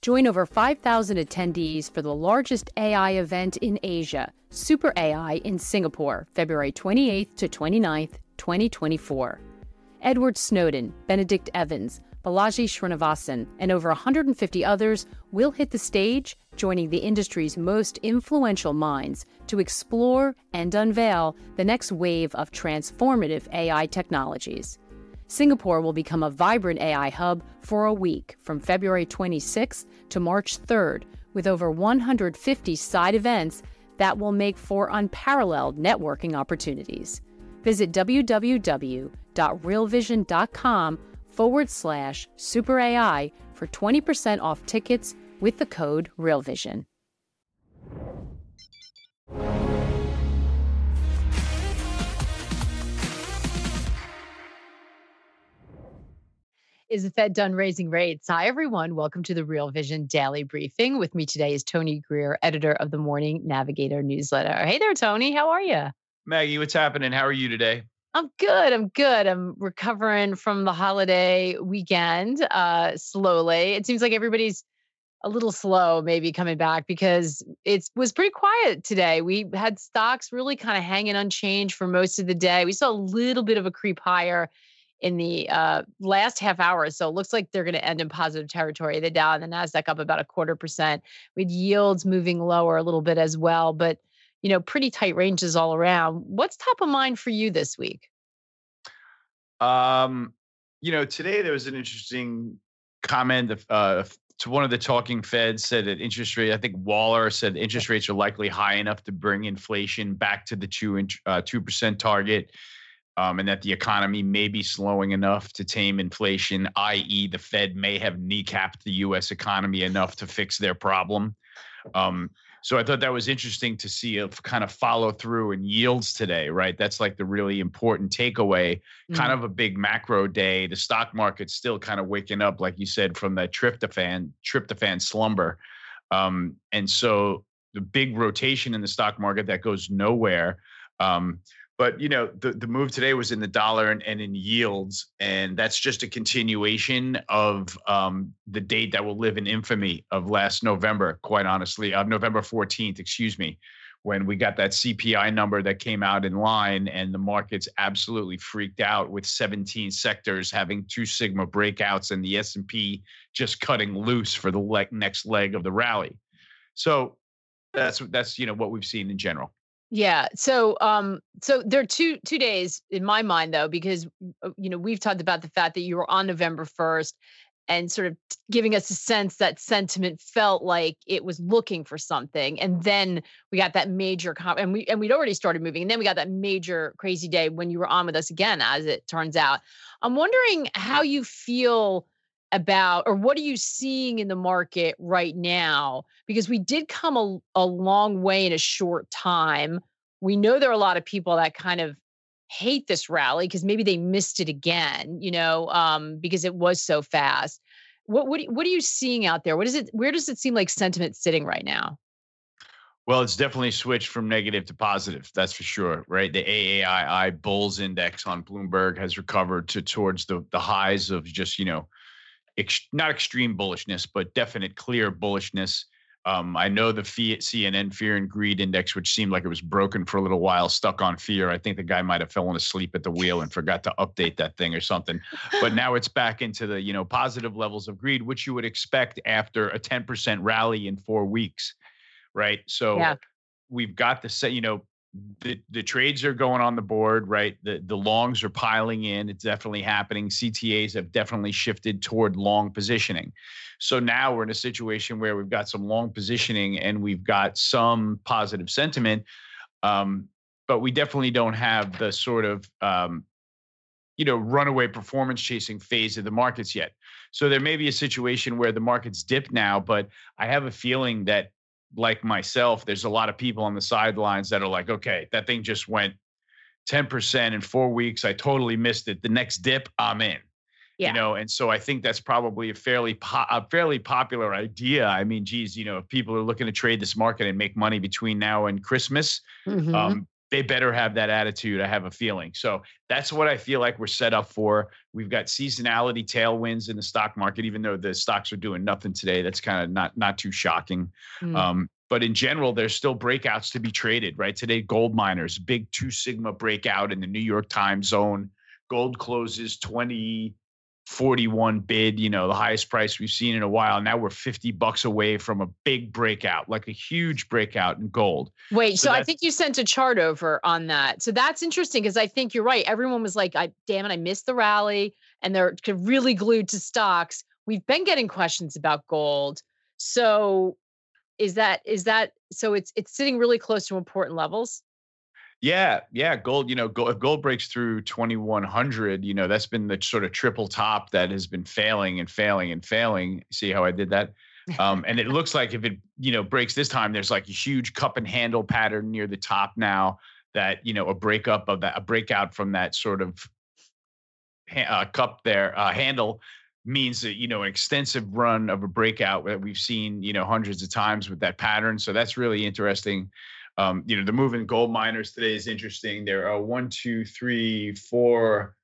Join over 5,000 attendees for the largest AI event in Asia, Super AI in Singapore, February 28th to 29th, 2024. Edward Snowden, Benedict Evans, Balaji Srinivasan, and over 150 others will hit the stage, joining the industry's most influential minds to explore and unveil the next wave of transformative AI technologies. Singapore will become a vibrant AI hub for a week from February 26th to March 3rd, with over 150 side events that will make for unparalleled networking opportunities. Visit www.realvision.com forward slash super AI for 20% off tickets with the code RealVision. Is the Fed done raising rates? Hi, everyone. Welcome to the Real Vision Daily Briefing. With me today is Tony Greer, editor of the Morning Navigator newsletter. Hey there, Tony. How are you? Maggie, what's happening? How are you today? I'm good. I'm good. I'm recovering from the holiday weekend uh, slowly. It seems like everybody's a little slow maybe coming back because it was pretty quiet today. We had stocks really kind of hanging unchanged for most of the day. We saw a little bit of a creep higher in the uh, last half hour. So it looks like they're going to end in positive territory. The Dow and the Nasdaq up about a quarter percent, with yields moving lower a little bit as well. But you know, pretty tight ranges all around. What's top of mind for you this week? Um, you know, today there was an interesting comment of, uh, to one of the talking feds said that interest rate. I think Waller said interest rates are likely high enough to bring inflation back to the two uh, two percent target um, and that the economy may be slowing enough to tame inflation, i.e., the Fed may have kneecapped the U.S. economy enough to fix their problem. Um, so I thought that was interesting to see a kind of follow through in yields today, right? That's like the really important takeaway. Mm-hmm. Kind of a big macro day. The stock market's still kind of waking up, like you said, from that tryptophan tryptophan slumber. Um, and so the big rotation in the stock market that goes nowhere. Um, but you know the, the move today was in the dollar and, and in yields and that's just a continuation of um, the date that will live in infamy of last november quite honestly of november 14th excuse me when we got that cpi number that came out in line and the markets absolutely freaked out with 17 sectors having two sigma breakouts and the s&p just cutting loose for the le- next leg of the rally. So that's that's you know what we've seen in general yeah. So um so there are two two days in my mind though because uh, you know we've talked about the fact that you were on November 1st and sort of giving us a sense that sentiment felt like it was looking for something and then we got that major comp and we and we'd already started moving and then we got that major crazy day when you were on with us again as it turns out. I'm wondering how you feel about or what are you seeing in the market right now because we did come a, a long way in a short time we know there are a lot of people that kind of hate this rally because maybe they missed it again you know um, because it was so fast what what, what are you seeing out there what is it where does it seem like sentiment sitting right now well, it's definitely switched from negative to positive. That's for sure, right? The AAII Bulls Index on Bloomberg has recovered to towards the the highs of just you know ex- not extreme bullishness, but definite clear bullishness. Um, I know the CNN Fear and Greed Index, which seemed like it was broken for a little while, stuck on fear. I think the guy might have fallen asleep at the wheel and forgot to update that thing or something. But now it's back into the you know positive levels of greed, which you would expect after a 10% rally in four weeks, right? So yeah. we've got the say, you know the the trades are going on the board, right? The the longs are piling in. It's definitely happening. CTAs have definitely shifted toward long positioning. So now we're in a situation where we've got some long positioning and we've got some positive sentiment, um, but we definitely don't have the sort of um, you know runaway performance chasing phase of the markets yet. So there may be a situation where the markets dip now, but I have a feeling that like myself, there's a lot of people on the sidelines that are like, okay, that thing just went 10% in four weeks. I totally missed it. The next dip, I'm in. Yeah. You know, and so I think that's probably a fairly po- a fairly popular idea. I mean, geez, you know, if people are looking to trade this market and make money between now and Christmas, mm-hmm. um, they better have that attitude. I have a feeling. So that's what I feel like we're set up for. We've got seasonality tailwinds in the stock market, even though the stocks are doing nothing today. That's kind of not not too shocking. Mm. Um, but in general, there's still breakouts to be traded, right? Today, gold miners, big two sigma breakout in the New York time zone. Gold closes 20 41 bid, you know, the highest price we've seen in a while. Now we're 50 bucks away from a big breakout, like a huge breakout in gold. Wait, so, so I think you sent a chart over on that. So that's interesting because I think you're right. Everyone was like, I damn it, I missed the rally and they're really glued to stocks. We've been getting questions about gold. So is that is that so it's it's sitting really close to important levels? Yeah, yeah, gold. You know, gold, if gold breaks through twenty one hundred, you know that's been the sort of triple top that has been failing and failing and failing. See how I did that? Um, and it looks like if it you know breaks this time, there's like a huge cup and handle pattern near the top now. That you know a breakup of that, a breakout from that sort of uh, cup there uh, handle means that you know an extensive run of a breakout that we've seen you know hundreds of times with that pattern. So that's really interesting. Um, you know, the move in gold miners today is interesting. There are one, two, three, four,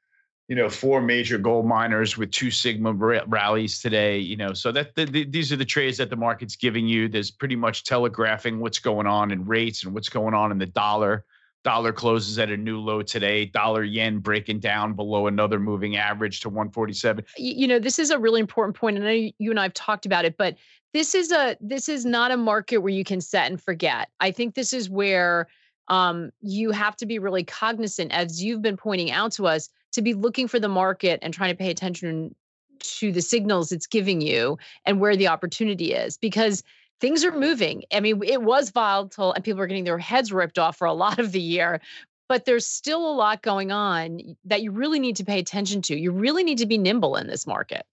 you know, four major gold miners with two sigma rallies today. You know, so that the, the, these are the trades that the market's giving you. There's pretty much telegraphing what's going on in rates and what's going on in the dollar. Dollar closes at a new low today. Dollar yen breaking down below another moving average to 147. You know, this is a really important point, and I you and I have talked about it, but this is a this is not a market where you can set and forget. I think this is where um, you have to be really cognizant, as you've been pointing out to us, to be looking for the market and trying to pay attention to the signals it's giving you and where the opportunity is because things are moving. I mean, it was volatile and people are getting their heads ripped off for a lot of the year, but there's still a lot going on that you really need to pay attention to. You really need to be nimble in this market.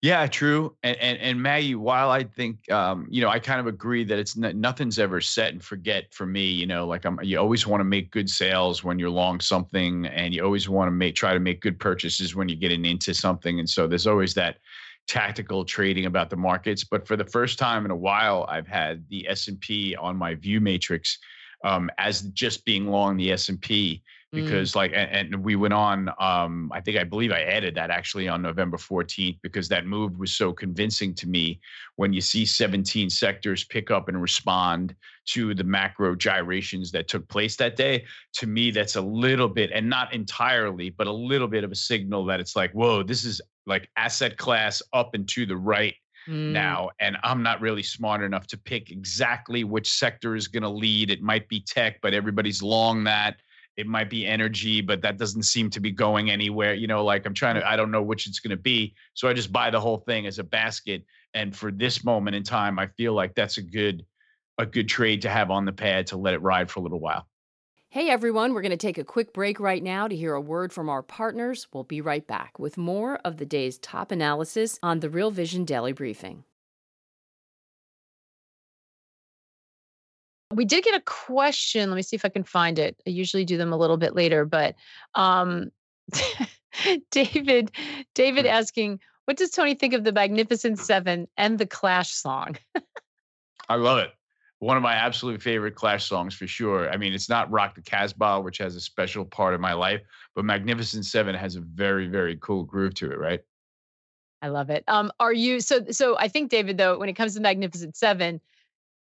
Yeah, true. And and, and Maggie, while I think um, you know, I kind of agree that it's n- nothing's ever set and forget for me. You know, like I'm, you always want to make good sales when you're long something, and you always want to make try to make good purchases when you're getting into something. And so there's always that tactical trading about the markets. But for the first time in a while, I've had the S and P on my view matrix um, as just being long the S and P Mm. because mm. like and, and, we went on um i think i believe i added that actually on november 14th because that move was so convincing to me when you see 17 sectors pick up and respond to the macro gyrations that took place that day to me that's a little bit and not entirely but a little bit of a signal that it's like whoa this is like asset class up and to the right Mm. now and i'm not really smart enough to pick exactly which sector is going to lead. It might be tech but everybody's long that. It might be energy but that doesn't seem to be going anywhere you know like i'm trying to i don't know which it's going to be. So i just buy the whole thing as a basket and for this moment in time i feel like that's a good a good trade to have on the pad to let it ride for a little while Hey everyone, we're going to take a quick break right now to hear a word from our partners. We'll be right back with more of the day's top analysis on the Real Vision Daily Briefing. we did get a question. Let me see if I can find it. I usually do them a little bit later, but um, David, David asking, what does Tony think of the Magnificent Seven and the Clash song? I love it. One of my absolute favorite Clash songs for sure. I mean, it's not Rock the Casbah, which has a special part of my life, but Magnificent Seven has a very, very cool groove to it, right? I love it. Um, are you so so I think David, though, when it comes to Magnificent Seven,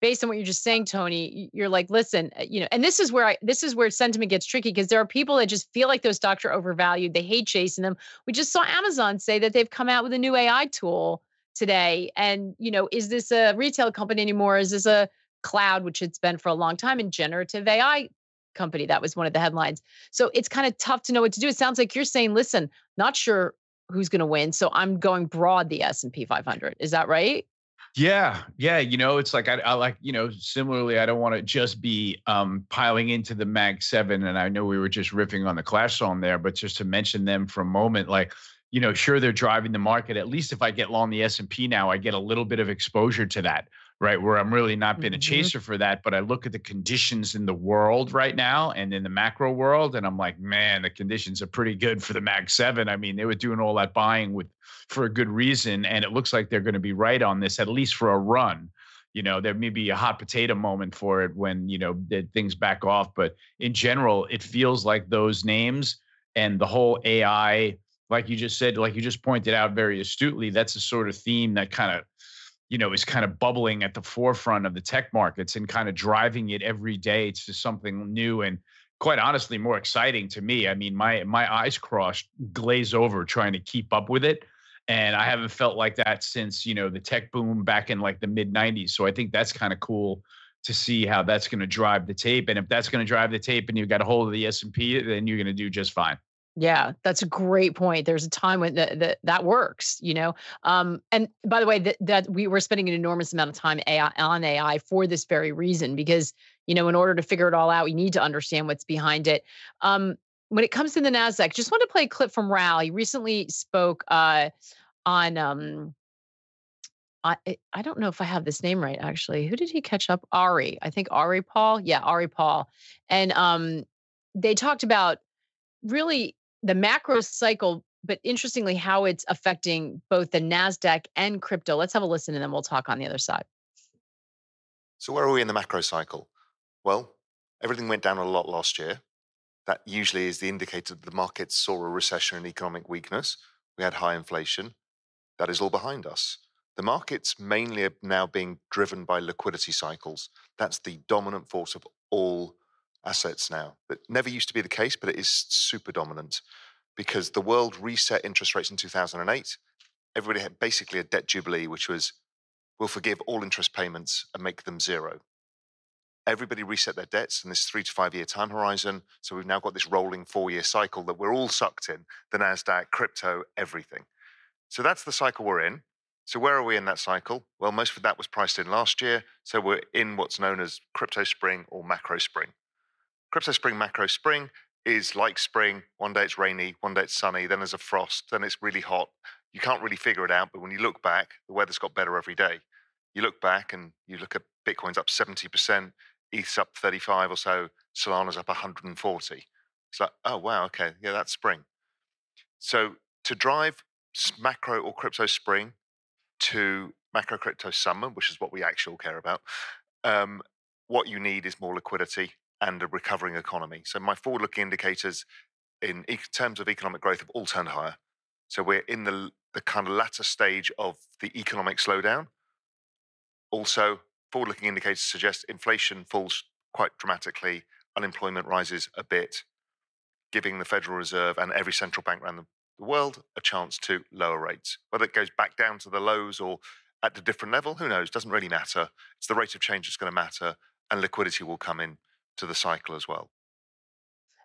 based on what you're just saying tony you're like listen uh, you know and this is where i this is where sentiment gets tricky because there are people that just feel like those stocks are overvalued they hate chasing them we just saw amazon say that they've come out with a new ai tool today and you know is this a retail company anymore is this a cloud which it's been for a long time and generative ai company that was one of the headlines so it's kind of tough to know what to do it sounds like you're saying listen not sure who's going to win so i'm going broad the s&p 500 is that right Yeah, yeah. You know, it's like I, I like you know. Similarly, I don't want to just be um, piling into the Mag Seven, and I know we were just riffing on the Clash song there, but just to mention them for a moment, like you know, sure they're driving the market. At least if I get long the S and P now, I get a little bit of exposure to that, right? Where I'm really not been mm-hmm. a chaser for that, but I look at the conditions in the world right now and in the macro world, and I'm like, man, the conditions are pretty good for the Mag Seven. I mean, they were doing all that buying with for a good reason. And it looks like they're going to be right on this, at least for a run. You know, there may be a hot potato moment for it when, you know, things back off. But in general, it feels like those names and the whole AI, like you just said, like you just pointed out very astutely, that's a sort of theme that kind of, you know, is kind of bubbling at the forefront of the tech markets and kind of driving it every day to something new and quite honestly more exciting to me. I mean, my my eyes crossed, glaze over trying to keep up with it and I haven't felt like that since you know the tech boom back in like the mid '90s. So I think that's kind of cool to see how that's going to drive the tape. And if that's going to drive the tape, and you've got a hold of the S and P, then you're going to do just fine. Yeah, that's a great point. There's a time when that that, that works, you know. Um, and by the way, that that we were spending an enormous amount of time AI, on AI for this very reason, because you know, in order to figure it all out, we need to understand what's behind it. Um, when it comes to the Nasdaq, just want to play a clip from Raoul. He recently spoke uh, on um, I I don't know if I have this name right actually. Who did he catch up? Ari. I think Ari Paul. Yeah, Ari Paul. And um they talked about really the macro cycle, but interestingly how it's affecting both the Nasdaq and crypto. Let's have a listen and then we'll talk on the other side. So where are we in the macro cycle? Well, everything went down a lot last year that usually is the indicator that the markets saw a recession and economic weakness. We had high inflation. That is all behind us. The markets mainly are now being driven by liquidity cycles. That's the dominant force of all assets now. That never used to be the case, but it is super dominant because the world reset interest rates in 2008. Everybody had basically a debt jubilee, which was we'll forgive all interest payments and make them zero everybody reset their debts in this three to five year time horizon. So we've now got this rolling four year cycle that we're all sucked in the NASDAQ, crypto, everything. So that's the cycle we're in. So where are we in that cycle? Well, most of that was priced in last year. So we're in what's known as crypto spring or macro spring. Crypto spring, macro spring is like spring. One day it's rainy, one day it's sunny, then there's a frost, then it's really hot. You can't really figure it out, but when you look back, the weather's got better every day. You look back and you look at Bitcoin's up 70%, ETH's up 35 or so, Solana's up 140. It's like, oh, wow, okay, yeah, that's spring. So to drive macro or crypto spring to macro crypto summer, which is what we actually care about, um, what you need is more liquidity and a recovering economy. So my forward-looking indicators in e- terms of economic growth have all turned higher. So we're in the the kind of latter stage of the economic slowdown. Also, forward looking indicators suggest inflation falls quite dramatically, unemployment rises a bit, giving the Federal Reserve and every central bank around the, world a chance to lower rates. Whether it goes back down to the lows or at a different level, who knows? Doesn't really matter. It's the rate of change that's going to matter, and liquidity will come in to the cycle as well.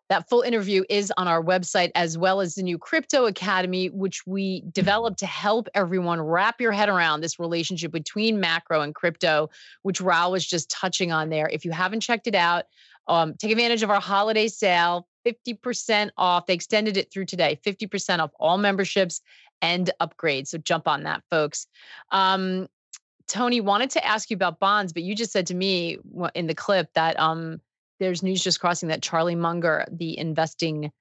That full interview is on our website, as well as the new Crypto Academy, which we developed to help everyone wrap your head around this relationship between macro and crypto, which Raoul was just touching on there. If you haven't checked it out, um, take advantage of our holiday sale 50% off. They extended it through today 50% off all memberships and upgrades. So jump on that, folks. Um, Tony wanted to ask you about bonds, but you just said to me in the clip that um, there's news just crossing that Charlie Munger, the investing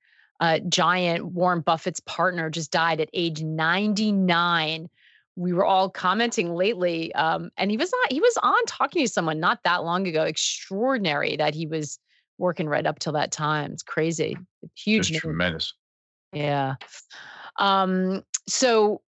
uh, giant, Warren Buffett's partner, just died at age 99. We were all commenting lately, um, and he was not. He was on talking to someone not that long ago. Extraordinary that he was working right up till that time. It's crazy. Huge. It's tremendous. Yeah. Um, so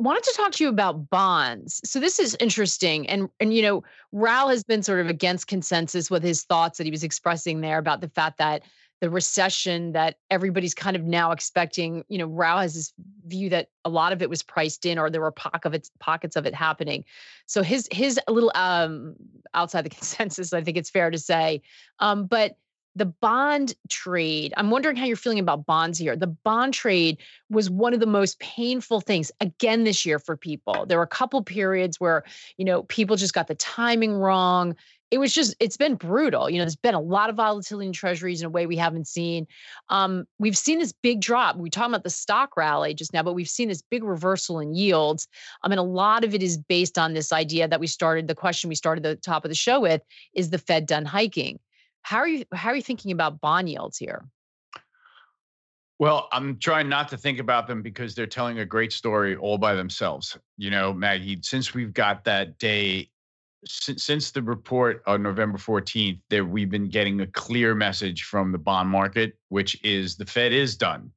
wanted to talk to you about bonds. So this is interesting, and and you know, Raoul has been sort of against consensus with his thoughts that he was expressing there about the fact that the recession that everybody's kind of now expecting. You know, Raoul has this view that a lot of it was priced in, or there were pocket of it, pockets of it happening. So his his little um outside the consensus, I think it's fair to say. Um, but the bond trade, I'm wondering how you're feeling about bonds here. The bond trade was one of the most painful things again this year for people. There were a couple periods where, you know, people just got the timing wrong. It was just, it's been brutal. You know, there's been a lot of volatility in treasuries in a way we haven't seen. Um, we've seen this big drop. We talked about the stock rally just now, but we've seen this big reversal in yields. I mean, a lot of it is based on this idea that we started the question we started the top of the show with is the Fed done hiking? How are you how are you thinking about bond yields here? Well, I'm trying not to think about them because they're telling a great story all by themselves. You know, Maggie, since we've got that day since, since the report on November 14th, there we've been getting a clear message from the bond market, which is the Fed is done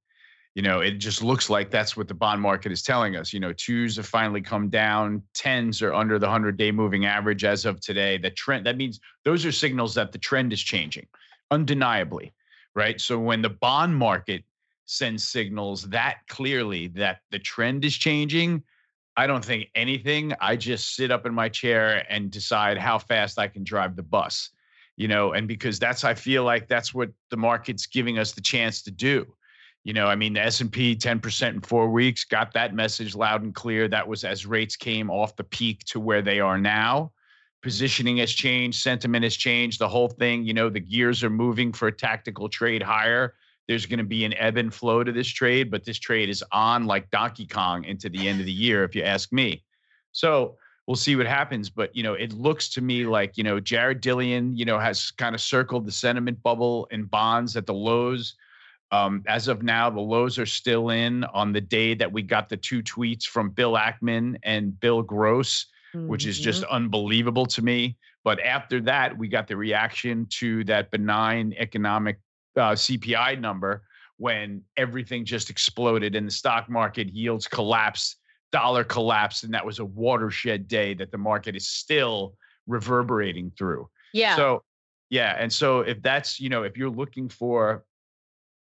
you know, it just looks like that's what the bond market is telling us. You know, twos have finally come down, tens are under the 100 day moving average as of today. The trend, that means those are signals that the trend is changing undeniably, right? So when the bond market sends signals that clearly that the trend is changing, I don't think anything. I just sit up in my chair and decide how fast I can drive the bus, you know, and because that's, I feel like that's what the market's giving us the chance to do you know, I mean, the S&P 10% in 4 weeks got that message loud and clear. That was as rates came off the peak to where they are now. Positioning has changed, sentiment has changed, the whole thing, you know, the gears are moving for a tactical trade higher. There's going to be an ebb and flow to this trade, but this trade is on like Donkey Kong into the end of the year if you ask me. So, we'll see what happens. But you know, it looks to me like you know Jared Dillian, you know, has kind of circled the sentiment bubble in bonds at the lows. Um, as of now, the lows are still in on the day that we got the two tweets from Bill Ackman and Bill Gross, mm-hmm. which is just mm-hmm. unbelievable to me. But after that, we got the reaction to that benign economic uh, CPI number when everything just exploded in the stock market, yields collapsed, dollar collapsed, and that was a watershed day that the market is still reverberating through. Yeah. So, yeah, and so if that's you know if you're looking for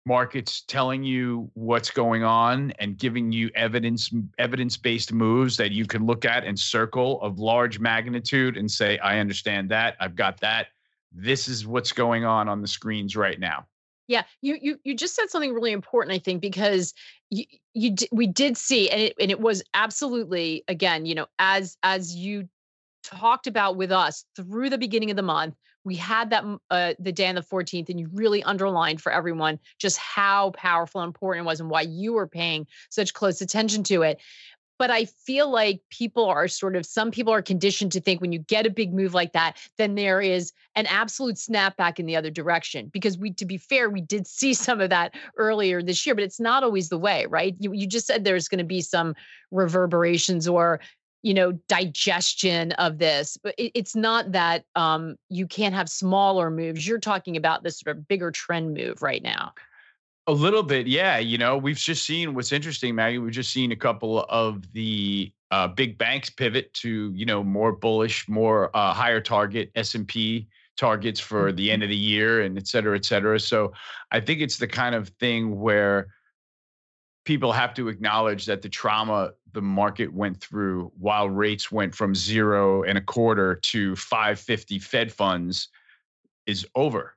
markets telling you what's going on and giving you evidence evidence-based moves that you can look at and circle of large magnitude and say i understand that. I've got that. This is what's going on on the screens right now. Yeah you you you just said something really important i think because you you we did see and it and it was absolutely again you know as as you talked about with us through the beginning of the month we had that uh, the day on the 14th and you really underlined for everyone just how powerful and important it was and why you were paying such close attention to it. But i feel like people are sort of some people are conditioned to think when you get a big move like that then there is an absolute snapback in the other direction. Because we to be fair we did see some of that earlier this year but it's not always the way right? You, you just said there's going to be some reverberations or you know digestion of this but it, it's not that um, you can't have smaller moves you're talking about this sort of bigger trend move right now a little bit yeah you know we've just seen what's interesting maggie we've just seen a couple of the uh, big banks pivot to you know more bullish more uh, higher target s&p targets for the end mm-hmm. of the year and et cetera et cetera so i think it's the kind of thing where people have to acknowledge that the trauma the market went through while rates went from zero and a quarter to 550 fed funds is over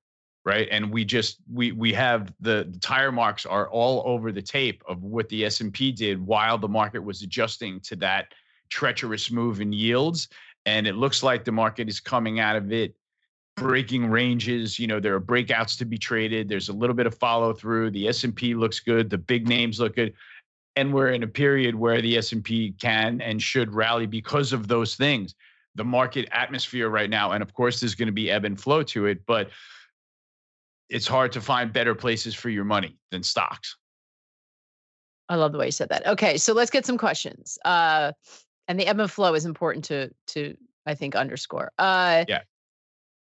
right? And we just we we have the, the tire marks are all over the tape of what the s&p did while the market was adjusting to that treacherous move in yields. And it looks like the market is coming out of it breaking ranges. You know there are breakouts to be traded. There's a little bit of follow through the s&p looks good. The big names look good and we're in a period where the s&p can and should rally because of those things the market atmosphere right now and of course there's going to be ebb and flow to it but it's hard to find better places for your money than stocks i love the way you said that okay so let's get some questions uh and the ebb and flow is important to to i think underscore uh yeah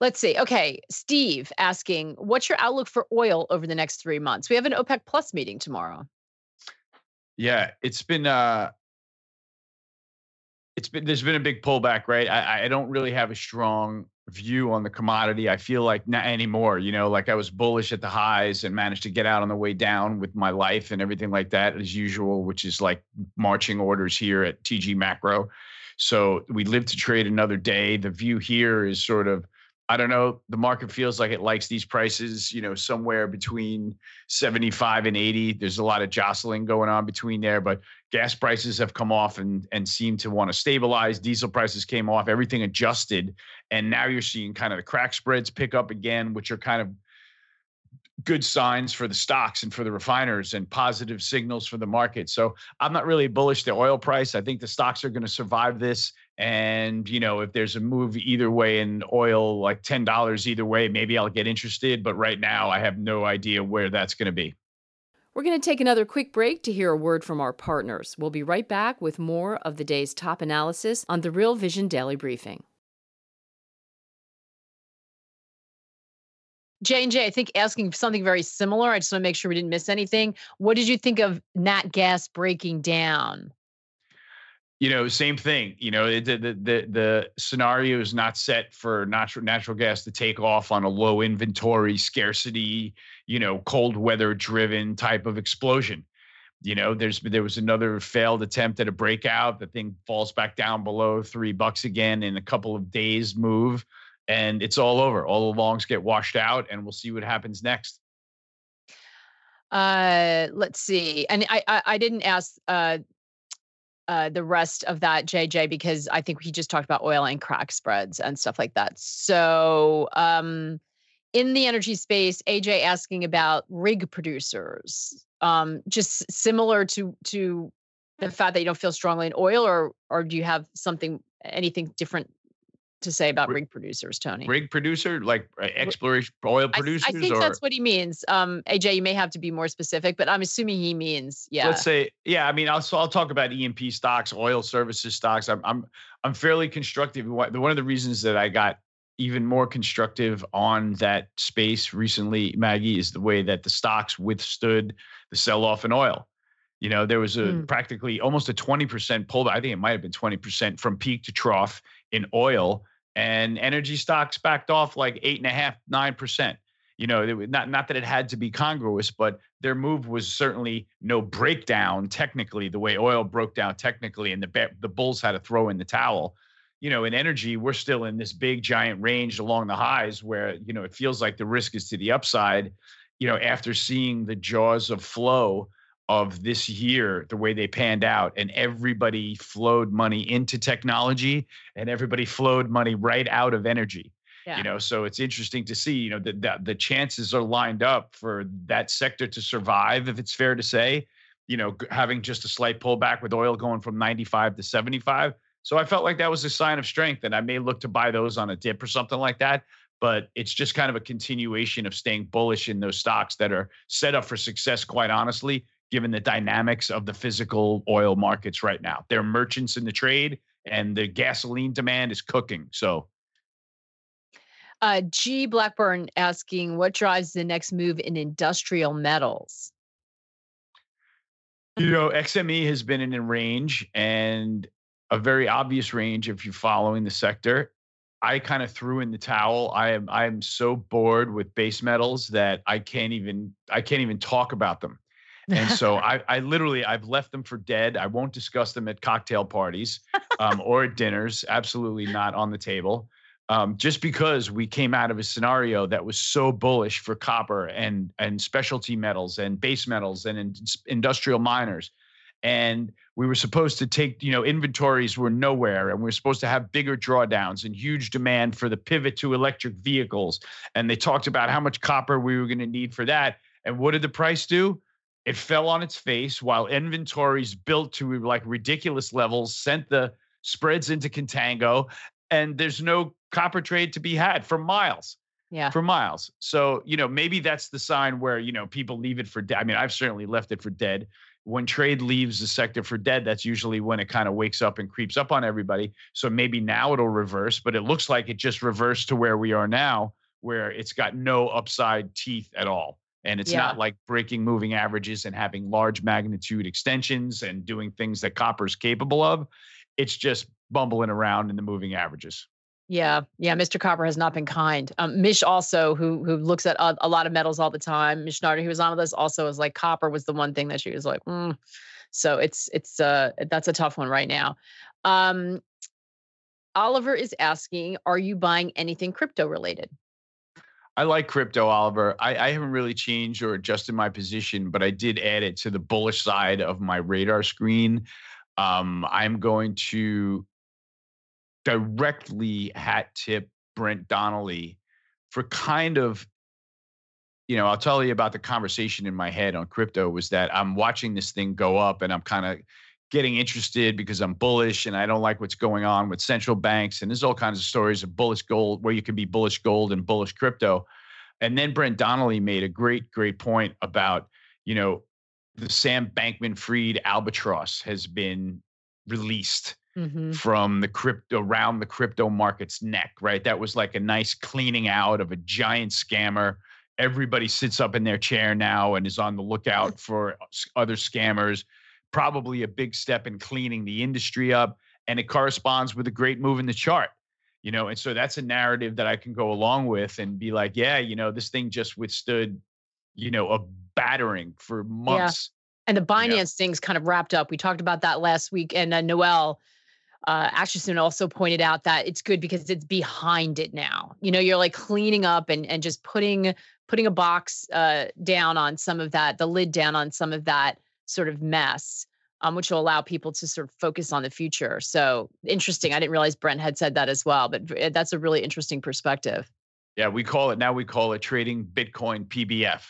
Let's see. Okay. Steve asking, what's your outlook for oil over the next three months? We have an OPEC plus meeting tomorrow. Yeah, it's been uh it's been there's been a big pullback, right? I, I don't really have a strong view on the commodity. I feel like not anymore, you know, like I was bullish at the highs and managed to get out on the way down with my life and everything like that as usual, which is like marching orders here at TG Macro. So we live to trade another day. The view here is sort of I don't know. The market feels like it likes these prices, you know, somewhere between 75 and 80. There's a lot of jostling going on between there, but gas prices have come off and and seem to want to stabilize. Diesel prices came off, everything adjusted, and now you're seeing kind of the crack spreads pick up again, which are kind of good signs for the stocks and for the refiners and positive signals for the market. So I'm not really bullish the oil price. I think the stocks are going to survive this. And, you know, if there's a move either way in oil, like $10 either way, maybe I'll get interested. But right now, I have no idea where that's going to be. We're going to take another quick break to hear a word from our partners. We'll be right back with more of the day's top analysis on the Real Vision Daily Briefing. J and J, I think asking something very similar. I just want to make sure we didn't miss anything. What did you think of Nat Gas breaking down? You know, same thing. You know, the the the, the scenario is not set for natural natural gas to take off on a low inventory, scarcity, you know, cold weather driven type of explosion. You know, there's there was another failed attempt at a breakout. The thing falls back down below three bucks again in a couple of days move and it's all over. All the longs get washed out, and we'll see what happens next. Uh, let's see. And I I, I didn't ask uh, uh, the rest of that JJ because I think he just talked about oil and crack spreads and stuff like that. So um, in the energy space, AJ asking about rig producers, um, just similar to to the fact that you don't feel strongly in oil, or or do you have something anything different to say about rig producers, Tony. Rig producer, like uh, exploration oil producers. I, I think or? that's what he means. Um, AJ, you may have to be more specific, but I'm assuming he means yeah. Let's say yeah. I mean, I'll so I'll talk about E&P stocks, oil services stocks. I'm I'm I'm fairly constructive. One of the reasons that I got even more constructive on that space recently, Maggie, is the way that the stocks withstood the sell off in oil. You know, there was a mm. practically almost a 20% pullback. I think it might have been 20% from peak to trough in oil and energy stocks backed off like eight and a half, nine percent. You know, not not that it had to be congruous, but their move was certainly no breakdown technically, the way oil broke down technically, and the the bulls had to throw in the towel. You know, in energy, we're still in this big giant range along the highs where you know it feels like the risk is to the upside. You know, after seeing the jaws of flow of this year, the way they panned out, and everybody flowed money into technology and everybody flowed money right out of energy. Yeah. You know, so it's interesting to see, you know, that the, the chances are lined up for that sector to survive, if it's fair to say, you know, having just a slight pullback with oil going from 95 to 75. So I felt like that was a sign of strength, and I may look to buy those on a dip or something like that. But it's just kind of a continuation of staying bullish in those stocks that are set up for success, quite honestly, given the dynamics of the physical oil markets right now. They're merchants in the trade and the gasoline demand is cooking. So uh, G Blackburn asking what drives the next move in industrial metals? You know, XME has been in a range and a very obvious range if you're following the sector. I kind of threw in the towel. I am I am so bored with base metals that I can't even I can't even talk about them and so I, I literally I've left them for dead. I won't discuss them at cocktail parties um, or at dinners. Absolutely not on the table. Um, just because we came out of a scenario that was so bullish for copper and and specialty metals and base metals and in, industrial miners, and we were supposed to take you know inventories were nowhere, and we were supposed to have bigger drawdowns and huge demand for the pivot to electric vehicles, and they talked about how much copper we were going to need for that, and what did the price do? It fell on its face while inventories built to like ridiculous levels, sent the spreads into contango, and there's no copper trade to be had for miles. Yeah. For miles. So, you know, maybe that's the sign where, you know, people leave it for dead. I mean, I've certainly left it for dead. When trade leaves the sector for dead, that's usually when it kind of wakes up and creeps up on everybody. So maybe now it'll reverse, but it looks like it just reversed to where we are now, where it's got no upside teeth at all. And it's yeah. not like breaking moving averages and having large magnitude extensions and doing things that copper is capable of. It's just bumbling around in the moving averages. Yeah, yeah. Mr. Copper has not been kind. Um, Mish also, who who looks at a, a, lot of metals all the time. Mish Nardi, who was on with us, also was like copper was the one thing that she was like, mm. so it's it's uh that's a tough one right now. Um, Oliver is asking, are you buying anything crypto related? I like crypto, Oliver. I, I, haven't really changed or adjusted my position, but I did add it to the bullish side of my radar screen. Um, I'm going to directly hat tip Brent Donnelly for kind of, you know, I'll tell you about the conversation in my head on crypto was that I'm watching this thing go up and I'm kind of getting interested because I'm bullish and I don't like what's going on with central banks. And there's all kinds of stories of bullish gold where you can be bullish gold and bullish crypto. And then Brent Donnelly made a great, great point about, you know, the Sam Bankman Fried albatross has been released mm-hmm. from the crypto around the crypto market's neck, right? That was like a nice cleaning out of a giant scammer. Everybody sits up in their chair now and is on the lookout for other scammers probably a big step in cleaning the industry up. And it corresponds with a great move in the chart. You know, and so that's a narrative that I can go along with and be like, yeah, you know, this thing just withstood, you know, a battering for months. Yeah. And the Binance you know? thing's kind of wrapped up. We talked about that last week. And uh, Noelle uh, Acheson also pointed out that it's good because it's behind it now. You know, you're like cleaning up and and just putting putting a box uh, down on some of that, the lid down on some of that sort of mess, um, which will allow people to sort of focus on the future. So interesting. I didn't realize Brent had said that as well, but eh, that's a really interesting perspective. Yeah, we call it now. We call it trading Bitcoin PBF,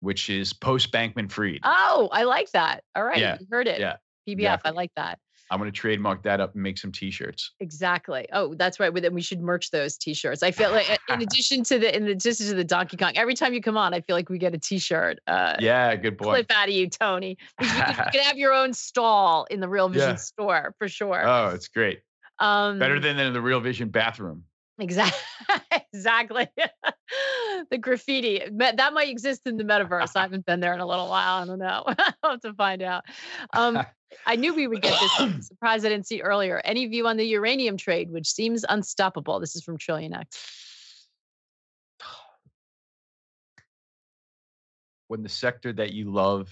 which is post Bankman Fried. Oh, I like that. All right, yeah. you heard it. Yeah, PBF. Exactly. I like that. I'm going to trademark that up and make some t-shirts. Exactly. Oh, that's right. Then we should merch those t-shirts. I feel like in addition to the in addition to the Donkey Kong, every time you come on, I feel like we get a t-shirt. Uh, yeah, good point. Clip out of you, Tony. You can, you can have your own stall in the Real Vision yeah. store for sure. Oh, it's great. Um, Better than in the Real Vision bathroom. Exactly. exactly. the graffiti that might exist in the metaverse. I haven't been there in a little while. I don't know. I'll have to find out. Um, I knew we would get this surprise I didn't see earlier. Any view on the uranium trade, which seems unstoppable? This is from Trillion X. When the sector that you love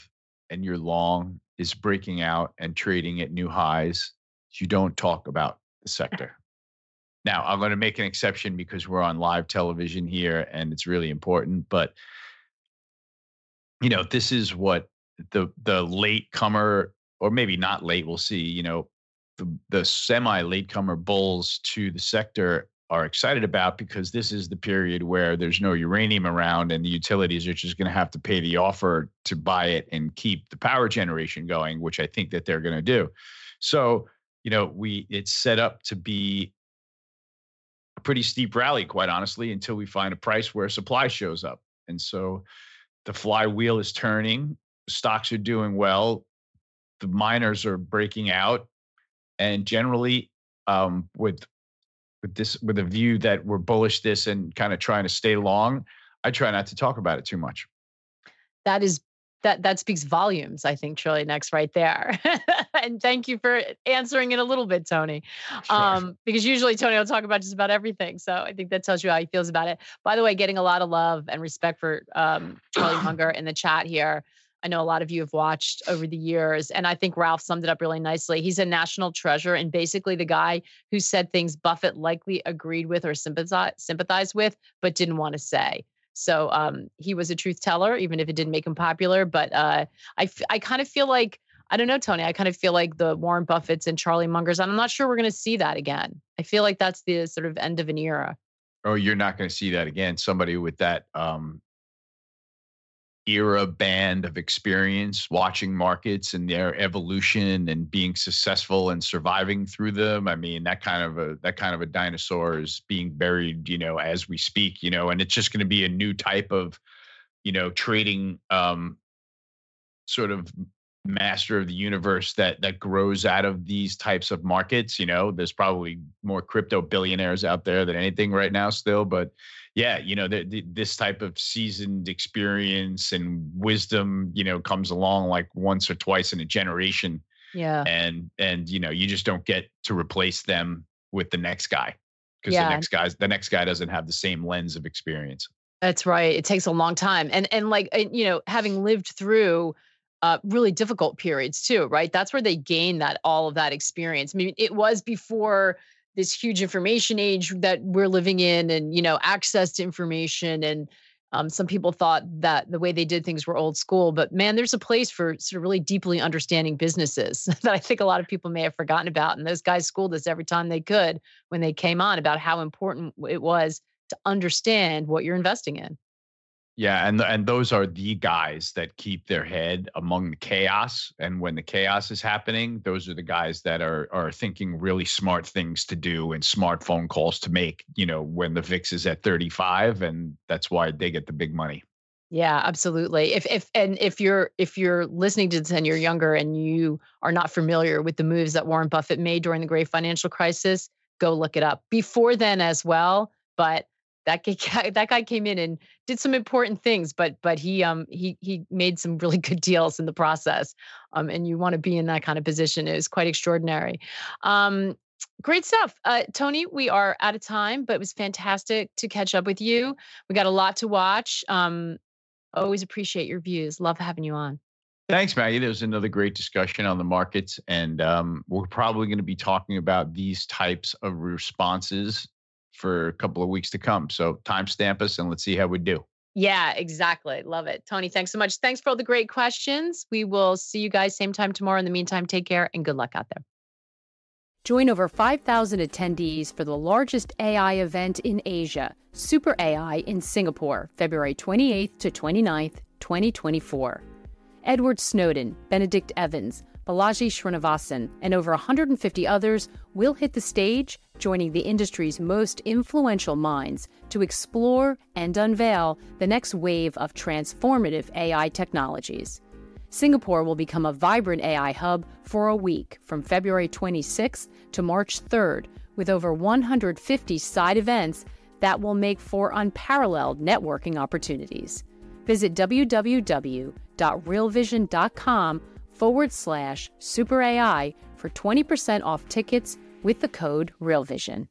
and you're long is breaking out and trading at new highs, you don't talk about the sector. Now, I'm going to make an exception because we're on live television here and it's really important. But, you know, this is what the the late comer, or maybe not late, we'll see, you know, the, the semi late comer bulls to the sector are excited about because this is the period where there's no uranium around and the utilities are just going to have to pay the offer to buy it and keep the power generation going, which I think that they're going to do. So, you know, we it's set up to be pretty steep rally, quite honestly, until we find a price where supply shows up. And so the flywheel is turning, stocks are doing well, the miners are breaking out, and generally, um, with with this with a view that we're bullish this and kind of trying to stay long, I try not to talk about it too much. That is that that speaks volumes i think Trillion X right there and thank you for answering it a little bit tony sure. um, because usually tony will talk about just about everything so i think that tells you how he feels about it by the way getting a lot of love and respect for um, charlie munger in the chat here I know a lot of you have watched over the years, and I think Ralph summed it up really nicely. He's a national treasure and basically the guy who said things Buffett likely agreed with or sympathized with, but didn't want to say. So um, he was a truth teller, even if it didn't make him popular. But uh, I, f- I kind of feel like, I don't know, Tony, I kind of feel like the Warren Buffetts and Charlie Mungers, I'm not sure we're going to see that again. I feel like that's the sort of end of an era. Oh, you're not going to see that again. Somebody with that um, era band of experience watching markets and their evolution and being successful and surviving through them. I mean that kind of a that kind of a dinosaur is being buried you know as we speak you know and it's just going to be a new type of you know trading um sort of master of the universe that that grows out of these types of markets you know? There's probably more crypto billionaires out there than anything right now still but yeah, you know, the, the, this type of seasoned experience and wisdom, you know, comes along like once or twice in a generation. Yeah. And and you know, you just don't get to replace them with the next guy because yeah. the next guy's the next guy doesn't have the same lens of experience. That's right. It takes a long time. And and like you know, having lived through uh, really difficult periods too, right? That's where they gain that all of that experience. I mean, it was before this huge information age that we're living in and you know access to information. And um, some people thought that the way they did things were old school but man there's a place for sort of really deeply understanding businesses that i think a lot of people may have forgotten about. And those guys schooled us every time they could when they came on about how important it was to understand what you're investing in yeah, and and those are the guys that keep their head among the chaos. And when the chaos is happening, those are the guys that are are thinking really smart things to do and smart phone calls to make. You know, when the VIX is at thirty five, and that's why they get the big money. Yeah, absolutely. If if and if you're if you're listening to this and you're younger and you are not familiar with the moves that Warren Buffett made during the great financial crisis, go look it up. Before then as well, but that guy that guy came in and did some important things but but he um he he made some really good deals in the process um and you want to be in that kind of position it was quite extraordinary. Um great stuff. Uh tony we are out of time but it was fantastic to catch up with you. We got a lot to watch um always appreciate your views. Love having you on. Thanks, Maggie. There was another great discussion on the markets, and um, we're probably going to be talking about these types of responses for a couple of weeks to come. So timestamp us and let's see how we do. Yeah, exactly. Love it. Tony, thanks so much. Thanks for all the great questions. We will see you guys same time tomorrow. In the meantime, take care and good luck out there. Join over 5,000 attendees for the largest AI event in Asia, Super AI in Singapore, February 28th to 29th, 2024. Edward Snowden, Benedict Evans, Balaji Srinivasan, and over 150 others will hit the stage, joining the industry's most influential minds to explore and unveil the next wave of transformative AI technologies. Singapore will become a vibrant AI hub for a week from February 26th to March 3rd, with over 150 side events that will make for unparalleled networking opportunities. Visit www.realvision.com forward slash super AI for 20% off tickets with the code RealVision.